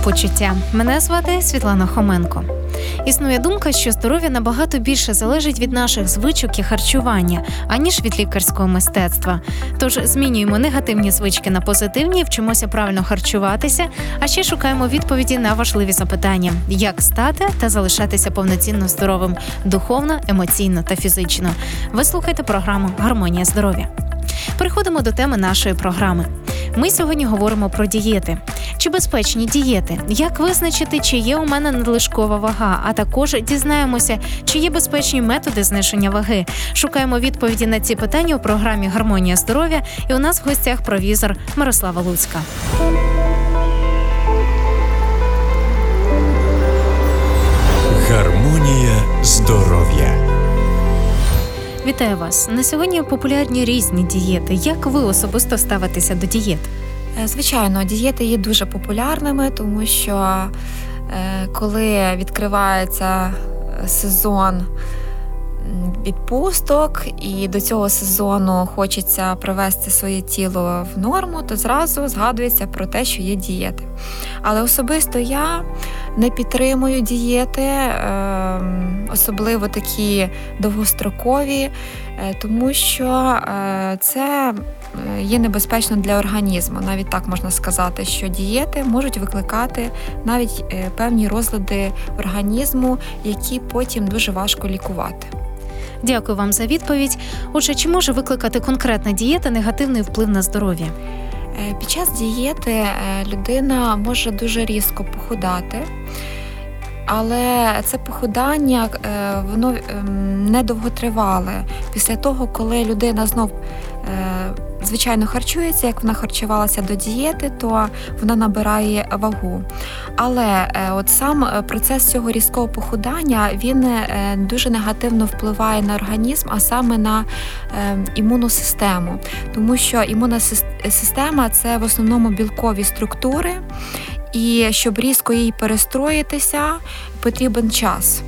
самопочуття. Мене звати Світлана Хоменко. Існує думка, що здоров'я набагато більше залежить від наших звичок і харчування, аніж від лікарського мистецтва. Тож змінюємо негативні звички на позитивні, вчимося правильно харчуватися, а ще шукаємо відповіді на важливі запитання: як стати та залишатися повноцінно здоровим духовно, емоційно та фізично. Ви слухаєте програму Гармонія здоров'я. Переходимо до теми нашої програми. Ми сьогодні говоримо про дієти. Чи безпечні дієти? Як визначити, чи є у мене надлишкова вага? А також дізнаємося, чи є безпечні методи зниження ваги. Шукаємо відповіді на ці питання у програмі Гармонія здоров'я. І у нас в гостях провізор Мирослава Луцька. Гармонія здоров'я. Вітаю вас на сьогодні. Популярні різні дієти. Як ви особисто ставитеся до дієт? Е, звичайно, дієти є дуже популярними, тому що е, коли відкривається сезон відпусток, і до цього сезону хочеться привести своє тіло в норму, то зразу згадується про те, що є дієти. Але особисто я не підтримую дієти, ем, особливо такі довгострокові, е, тому що е, це є небезпечно для організму. Навіть так можна сказати, що дієти можуть викликати навіть е, певні розлади організму, які потім дуже важко лікувати. Дякую вам за відповідь. Отже, чи може викликати конкретна дієта негативний вплив на здоров'я? Е, під час дієти е, людина може дуже різко похудати, але це похудання е, воно ем, не довготривале. Після того, коли людина знов звичайно харчується, як вона харчувалася до дієти, то вона набирає вагу. Але е, от сам е, процес цього різкого похудання він е, дуже негативно впливає на організм, а саме на імунну систему, тому що імунна система це в основному білкові структури. І щоб різко їй перестроїтися, потрібен час.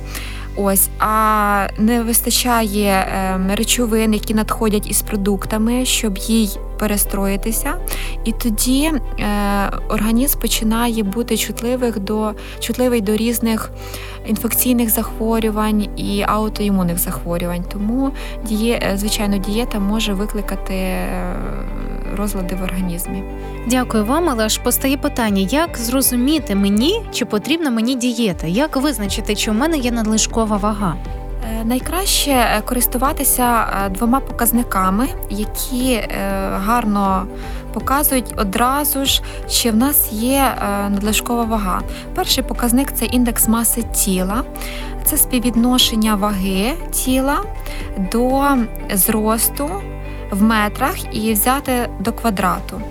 Ось, а не вистачає ем, речовин, які надходять із продуктами, щоб їй перестроїтися, і тоді е, організм починає бути чутливих до чутливий до різних інфекційних захворювань і аутоімунних захворювань. Тому е, звичайно, дієта може викликати. Розлади в організмі. Дякую вам, але ж постає питання: як зрозуміти мені, чи потрібна мені дієта? Як визначити, чи у мене є надлишкова вага? Е, найкраще е, користуватися е, двома показниками, які гарно показують одразу ж, чи в нас є надлишкова вага. Перший показник це індекс маси тіла, це співвідношення ваги тіла до зросту в метрах і взяти до квадрату.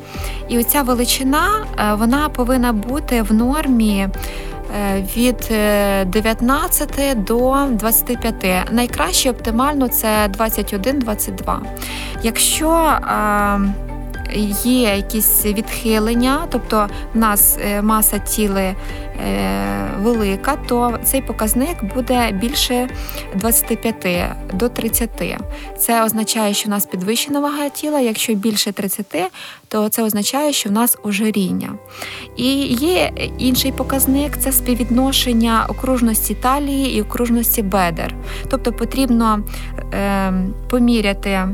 І оця величина вона повинна бути в нормі. Е, від 19 е, до 25. Найкраще оптимально це 21-22. Якщо є якісь відхилення, тобто в нас е, маса тіли велика, то цей показник буде більше 25 до 30. Це означає, що в нас підвищена вага тіла. Якщо більше 30, то це означає, що в нас ожиріння. І є інший показник це співвідношення окружності талії і окружності бедер. Тобто потрібно е, поміряти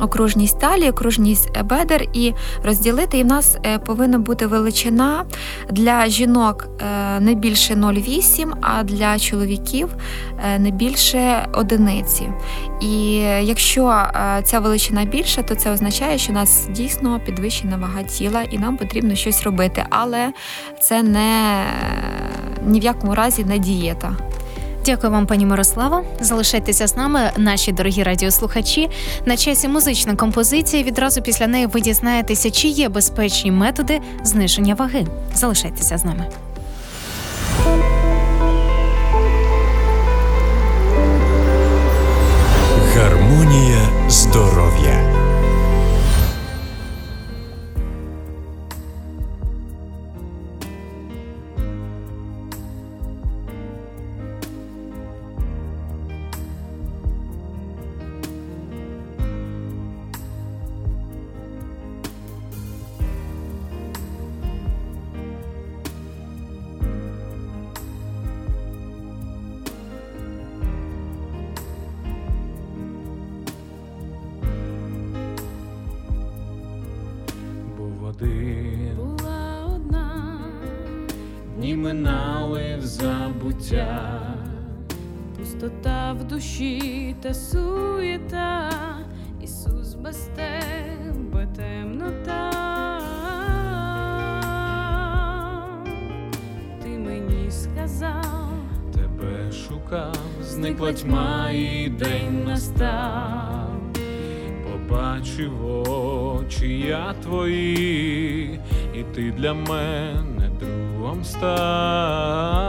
окружність талії, окружність бедер і розділити. І в нас е, повинна бути величина для жінок е, не більше 0,8, а для чоловіків е, не більше одиниці. І якщо ця величина більша, то це означає, що у нас дійсно підвищена вага тіла, і нам потрібно щось робити. Але це не ні в якому разі не дієта. Дякую вам, пані Мирослава. Залишайтеся з нами, наші дорогі радіослухачі. На часі музична композиція. Відразу після неї ви дізнаєтеся, чи є безпечні методи зниження ваги. Залишайтеся з нами. В душі та суєта, Ісус без тебе темнота. Ти мені сказав, Тебе шукав, зникла тьма і день настав. Побачив очі я твої, і ти для мене другом став.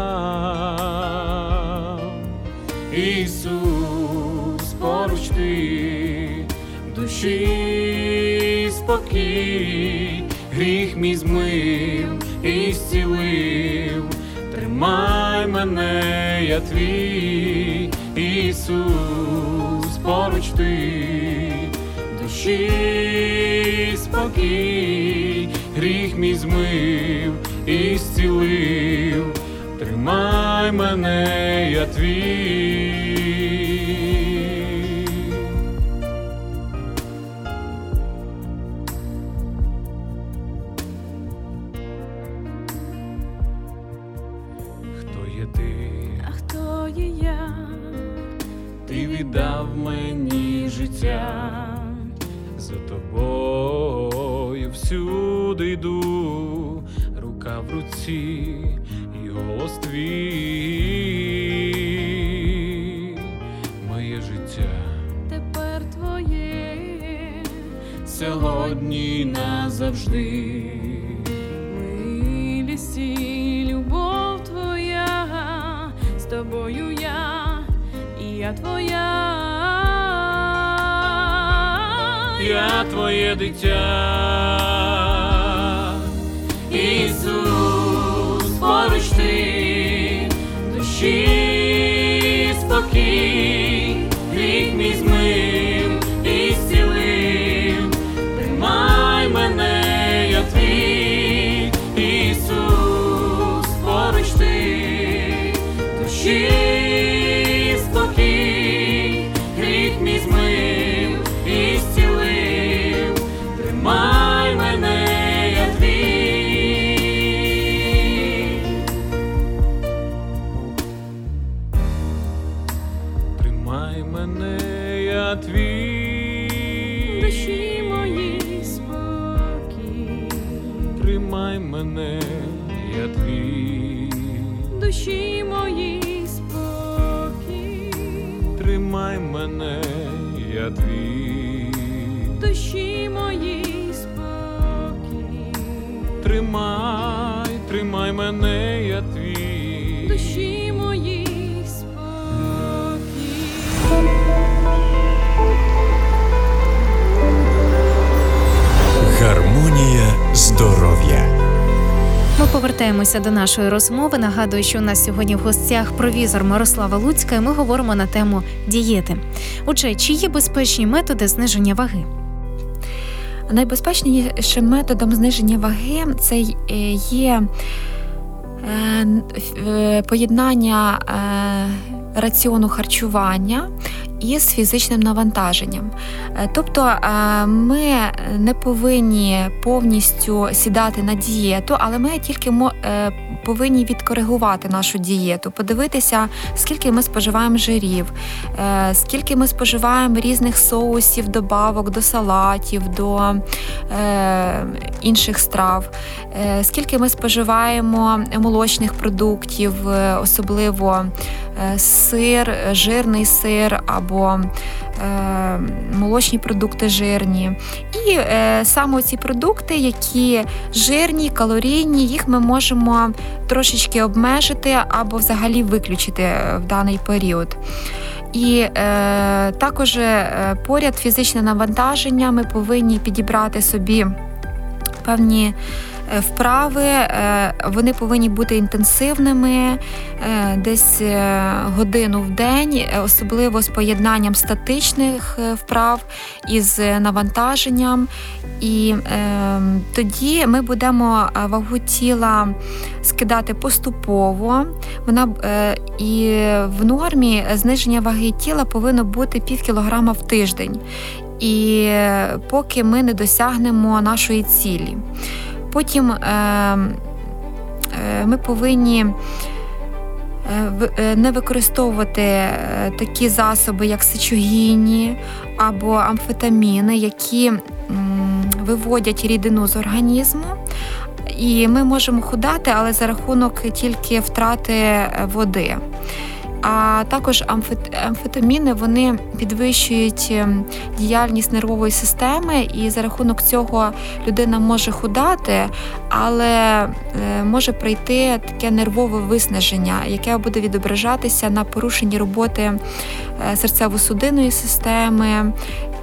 Ісус, поруч ти, душі спокій, гріх мій змив і зцілив. Тримай мене, я твій, Ісус, поруч ти, душі спокій, гріх мій змив і зцілив. Тримай мене, я твій. Сьогодні назавжди. милість і любов твоя, з тобою я, і я твоя. Я твоє дитя, повертаємося до нашої розмови. Нагадую, що у нас сьогодні в гостях провізор Мирослава Луцька, і ми говоримо на тему дієти. Отже, чи є безпечні методи зниження ваги? Найбезпечнішим методом зниження ваги це е, є е, е, поєднання раціону харчування із фізичним навантаженням. Е, Тобто е, ми не повинні повністю сідати на дієту, але ми тільки е, повинні відкоригувати нашу дієту, подивитися, скільки ми споживаємо жирів, скільки ми споживаємо різних соусів, добавок до салатів, до інших страв, скільки ми споживаємо молочних продуктів, особливо сир, жирний сир або е, молочні продукти жирні. І е, саме ці продукти, які жирні, калорійні, їх ми можемо трошечки обмежити або взагалі виключити е, в даний період. І е, також е, поряд фізичне навантаження ми повинні підібрати собі певні вправи, е, вони повинні бути інтенсивними, е, десь е, годину в день, е, особливо з поєднанням статичних е, вправ із е, навантаженням. І е, тоді ми будемо е, вагу тіла скидати поступово. Вона е, і в нормі зниження ваги тіла повинно бути пів кілограма в тиждень. І е, поки ми не досягнемо нашої цілі. Потім е, е, ми повинні е, не використовувати такі засоби, як сечогінні або амфетаміни, які виводять рідину з організму. І ми можемо худати, але за рахунок тільки втрати води. А також амфет- амфетаміни вони підвищують ем, діяльність нервової системи, і за рахунок цього людина може худати, але е, може прийти таке нервове виснаження, яке буде відображатися на порушенні роботи е, серцево-судинної системи,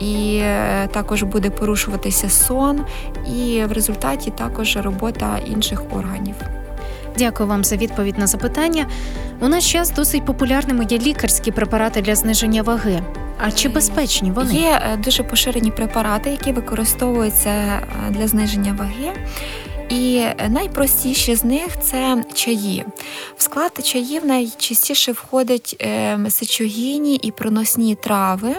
і е, також буде порушуватися сон, і в результаті також робота інших органів. Дякую вам за відповідь на запитання. У наш час досить популярними є лікарські препарати для зниження ваги. А чи безпечні вони? Є е, дуже поширені препарати, які використовуються е, для зниження ваги. І найпростіші з них це чаї. В склад чаїв найчастіше входять е, сечогінні і проносні трави,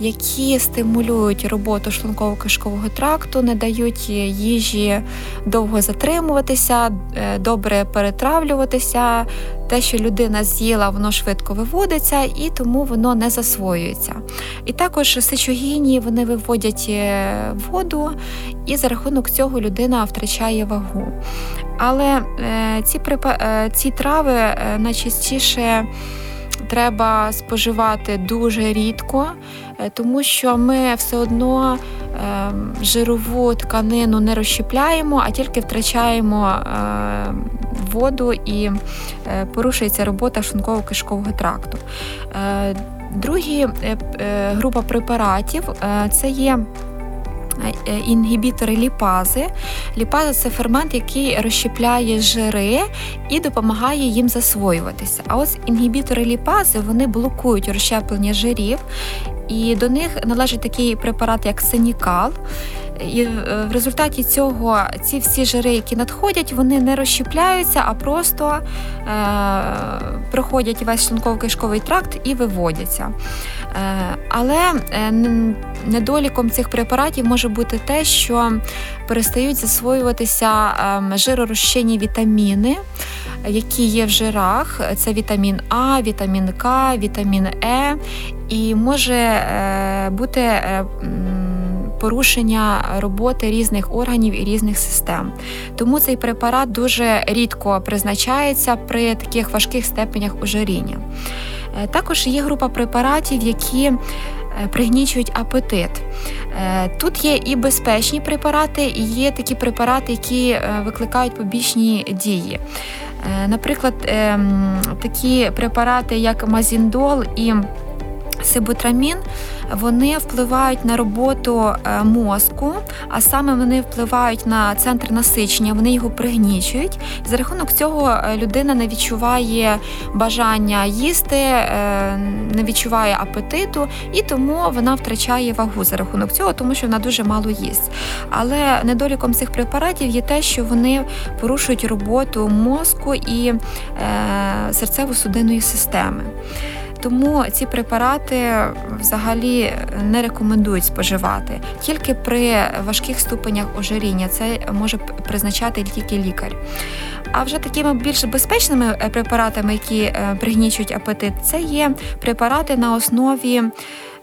які стимулюють роботу шлунково-кишкового тракту, не дають їжі довго затримуватися, е, добре перетравлюватися. Те, що людина з'їла, воно швидко виводиться, і тому воно не засвоюється. І також сечогінні вони виводять е, воду, і за рахунок цього людина втрачає вагу. Але е, ці, ці трави найчастіше треба споживати дуже рідко, тому що ми все одно е, жирову тканину не розщепляємо, а тільки втрачаємо е, воду і е, порушується робота шлунково-кишкового тракту. Друга е, е, група препаратів е, це є. Е, Інгібітори ліпази. Ліпаза це фермент, який розщепляє жири і допомагає їм засвоюватися. А ось інгібітори ліпази вони блокують розщеплення жирів, і до них належить такий препарат, як сенікал. І е, в результаті цього ці всі жири, які надходять, вони не розщепляються, а просто е, проходять весь шлунково-кишковий тракт і виводяться. Е, але е, недоліком цих препаратів може бути те, що перестають засвоюватися е, жиророзчинні вітаміни, які є в жирах. Це вітамін А, вітамін К, вітамін Е, і може е, бути. Порушення роботи різних органів і різних систем. Тому цей препарат дуже рідко призначається при таких важких степенях ожиріння. Е, Також є група препаратів, які е, пригнічують апетит. Е, Тут є і безпечні препарати, і є такі препарати, які викликають побічні дії. Наприклад, ем, такі препарати, як мазіндол і сибутрамін, вони впливають на роботу е, мозку, а саме вони впливають на центр насичення, вони його пригнічують. За рахунок цього е, людина не відчуває бажання їсти, е, не відчуває апетиту, і тому вона втрачає вагу за рахунок цього, тому що вона дуже мало їсть. Але недоліком цих препаратів є те, що вони порушують роботу мозку і серцево-судинної системи. Тому ці препарати взагалі не рекомендують споживати тільки при важких ступенях ожиріння. Це може призначати тільки лікар. А вже такими більш безпечними е, препаратами, які е, пригнічують апетит, це є препарати на основі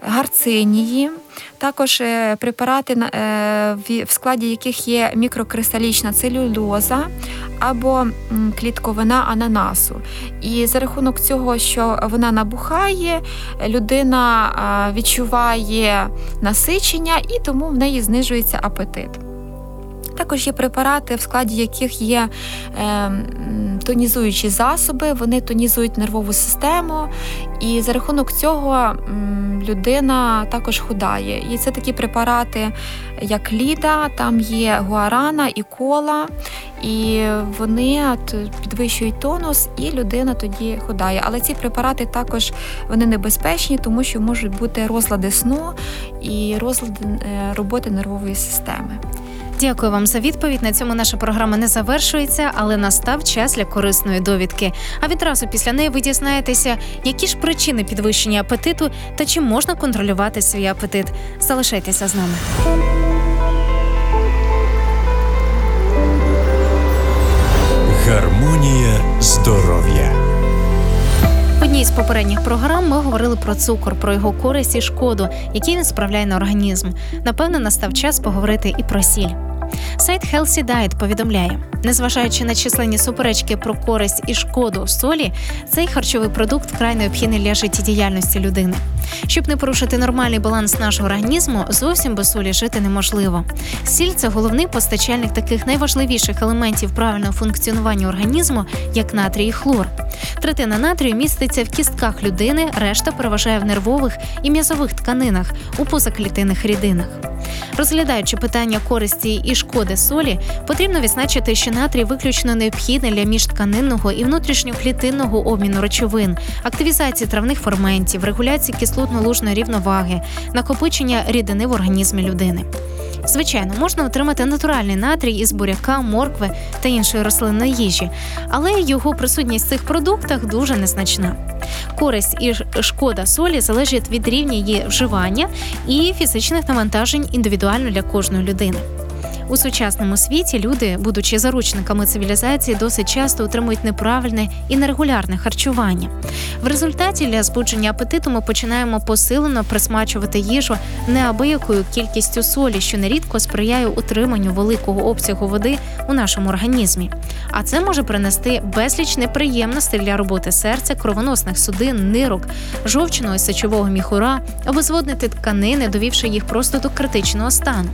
гарцинії, також е, препарати, е, в- складі яких є мікрокристалічна целюлоза або клітковина ананасу. І за рахунок цього, що вона набухає, людина відчуває насичення і тому в неї знижується апетит. Також є препарати, в складі яких є е, тонізуючі засоби, вони тонізують нервову систему, і за рахунок цього людина також худає. І це такі препарати, як ліда, там є гуарана і кола, і вони підвищують тонус, і людина тоді худає. Але ці препарати також вони небезпечні, тому що можуть бути розлади сну і розлади е, роботи нервової системи. Дякую вам за відповідь. На цьому наша програма не завершується, але настав час для корисної довідки. А відразу після неї ви дізнаєтеся, які ж причини підвищення апетиту та чи можна контролювати свій апетит. Залишайтеся з нами. Гармонія здоров'я. В одній з попередніх програм ми говорили про цукор, про його користь і шкоду, які він справляє на організм. Напевно, настав час поговорити і про сіль. Сайт Healthy Diet повідомляє, незважаючи на численні суперечки про користь і шкоду солі, цей харчовий продукт вкрай необхідний для життєдіяльності людини. Щоб не порушити нормальний баланс нашого організму, зовсім без солі жити неможливо. Сіль це головний постачальник таких найважливіших елементів правильного функціонування організму, як натрій і хлор. Третина натрію міститься в кістках людини, решта переважає в нервових і м'язових тканинах у позаклітинних рідинах. Розглядаючи питання користі і шкоди солі, потрібно відзначити, що натрій виключно необхідний для міжтканинного і внутрішньоклітинного обміну речовин, активізації травних ферментів, регуляції кислотно-лужної рівноваги, накопичення рідини в організмі людини. Звичайно, можна отримати натуральний натрій із буряка, моркви та іншої рослинної їжі, але його присутність в цих продуктах дуже незначна. Користь і шкода солі залежить від рівня її вживання і фізичних навантажень індивідуально для кожної людини. У сучасному світі люди, будучи заручниками цивілізації, досить часто отримують неправильне і нерегулярне харчування. В результаті для збудження апетиту ми починаємо посилено присмачувати їжу неабиякою кількістю солі, що нерідко сприяє утриманню великого обсягу води у нашому організмі. А це може принести безліч неприємностей для роботи серця, кровоносних судин, нирок, жовчного і сечового міхура, або зводнити тканини, довівши їх просто до критичного стану.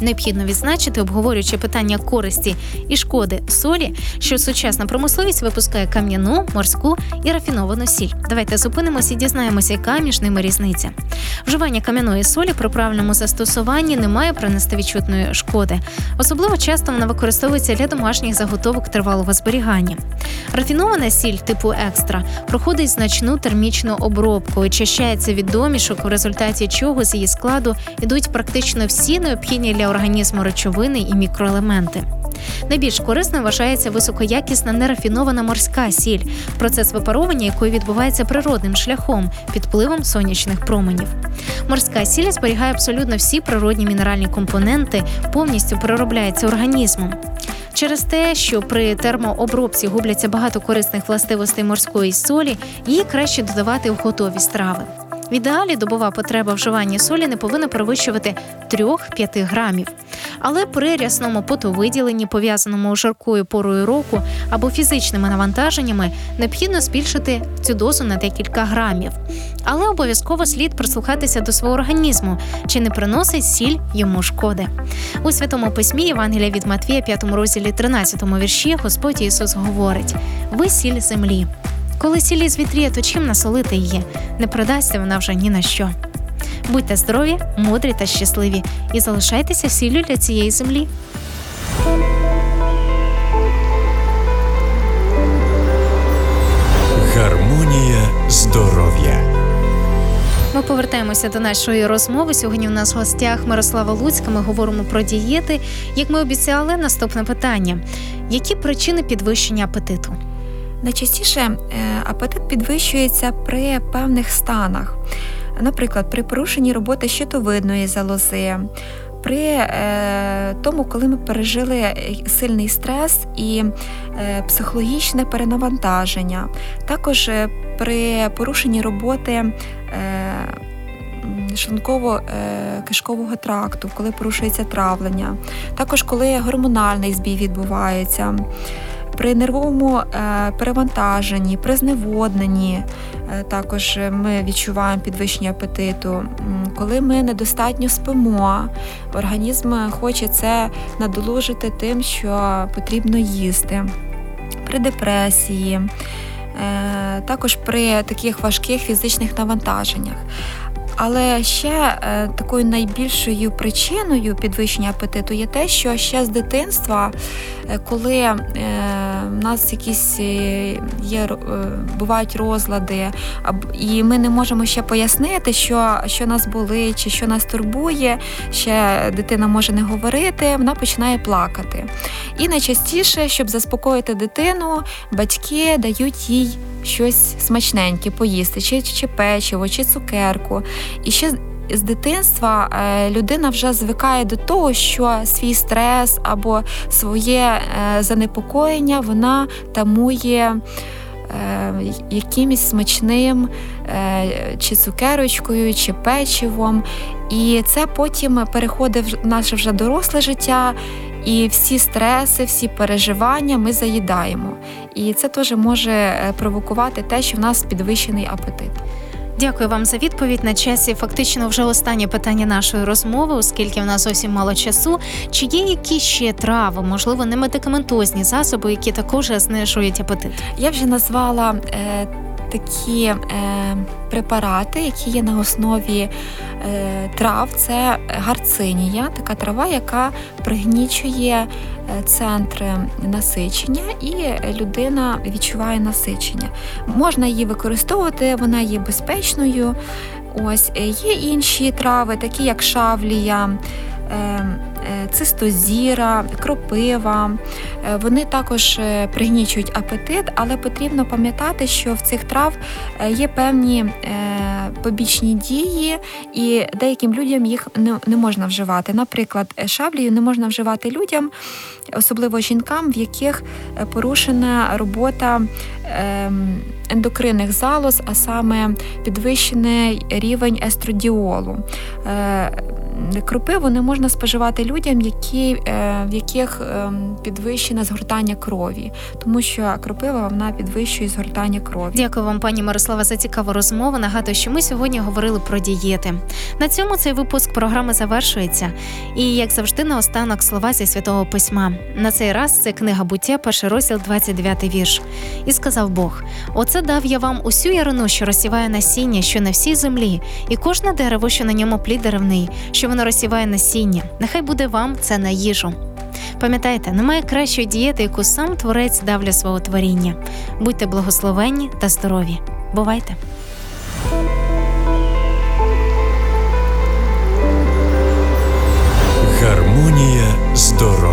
Необхідно відзначити, обговорюючи питання користі і шкоди солі, що сучасна промисловість випускає кам'яну, морську і рафіновану сіль. Давайте зупинимося і дізнаємося, яка між ними різниця. Вживання кам'яної солі при правильному застосуванні не має принести відчутної шкоди. Особливо часто вона використовується для домашніх заготовок тривалого зберігання. Рафінована сіль типу екстра проходить значну термічну обробку і чищається від домішок, в результаті чого з її складу йдуть практично всі необхідні для організму речовини і мікроелементи. Найбільш корисною вважається високоякісна нерафінована морська сіль, процес випаровування якої відбувається природним шляхом під впливом сонячних променів. Морська сіль зберігає абсолютно всі природні мінеральні компоненти, повністю переробляється організмом. Через те, що при термообробці губляться багато корисних властивостей морської солі, її краще додавати в готові страви. В ідеалі добова потреба вживання солі не повинна перевищувати 3-5 грамів. Але при рясному потовиділенні, пов'язаному з жаркою порою року або фізичними навантаженнями, необхідно збільшити цю дозу на декілька грамів. Але обов'язково слід прислухатися до свого організму, чи не приносить сіль йому шкоди. У святому письмі Євангелія від Матвія, 5 розділі 13 вірші, Господь Ісус говорить: Ви сіль землі. Коли сілі звітріє, то чим насолити її? Не продасться вона вже ні на що. Будьте здорові, мудрі та щасливі і залишайтеся сіллю для цієї землі. Гармонія здоров'я. Ми повертаємося до нашої розмови. Сьогодні у нас в гостях Мирослава Луцька. Ми говоримо про дієти. Як ми обіцяли, наступне питання: які причини підвищення апетиту? Найчастіше е, апетит підвищується при певних станах, наприклад, при порушенні роботи щитовидної залози, при е, тому, коли ми пережили сильний стрес і е, психологічне перенавантаження, також при порушенні роботи. е, шлунково-кишкового тракту, коли порушується травлення, також коли гормональний збій відбувається, при нервовому е, перевантаженні, при зневодненні е, також ми відчуваємо підвищення апетиту. Коли ми недостатньо спимо, організм хоче це надолужити тим, що потрібно їсти. При депресії, е, також при таких важких фізичних навантаженнях. Але ще е, такою найбільшою причиною підвищення апетиту є те, що ще з дитинства, е, коли е, в нас якісь є бувають розлади, і ми не можемо ще пояснити, що, що нас болить чи що нас турбує, ще дитина може не говорити, вона починає плакати. І найчастіше, щоб заспокоїти дитину, батьки дають їй щось смачненьке поїсти, чи, чи печиво, чи цукерку. І ще з дитинства е, людина вже звикає до того, що свій стрес або своє е, занепокоєння вона тамує. е, Якимось смачним чи цукерочкою, чи печивом, і це потім переходить в наше вже доросле життя, і всі стреси, всі переживання ми заїдаємо. І це теж може е, провокувати те, що в нас підвищений апетит. Дякую вам за відповідь. На часі фактично вже останнє питання нашої розмови, оскільки в нас зовсім мало часу. Чи є якісь ще трави, можливо, не медикаментозні засоби, які також знижують апетит? Я вже назвала е, такі е, препарати, які є на основі е, трав. Це гарцинія, така трава, яка пригнічує е, центри насичення, і людина відчуває насичення. Можна її використовувати, вона є безпечною. Ось е, є інші трави, такі як шавлія. Е, е, Цистозіра, кропива, Е, Вони також пригнічують апетит, але потрібно пам'ятати, що в цих трав є певні побічні дії, і деяким людям їх не, можна вживати. Наприклад, шаблію не можна вживати людям, особливо жінкам, в яких порушена робота ем, ендокринних залоз, а саме підвищений рівень естрадіолу. Кропиву не можна споживати людям, які, е, в яких ем, підвищене згортання крові, тому що кропива вона підвищує згортання крові. Дякую вам, пані Мирослава, за цікаву розмову. Нагадую, що ми сьогодні говорили про дієти. На цьому цей випуск програми завершується. І як завжди, наостанок слова зі святого письма. На цей раз це книга буття, перший розділ, 29 вірш. І сказав Бог: Оце дав я вам усю ярину, що розсіває насіння, що на всій землі, і кожне дерево, що на ньому плід деревний, що що воно розсіває насіння. Нехай буде вам це на їжу. Пам'ятайте, немає кращої дієти, яку сам творець дав для свого творіння. Будьте благословенні та здорові. Бувайте! Гармонія здоров'я.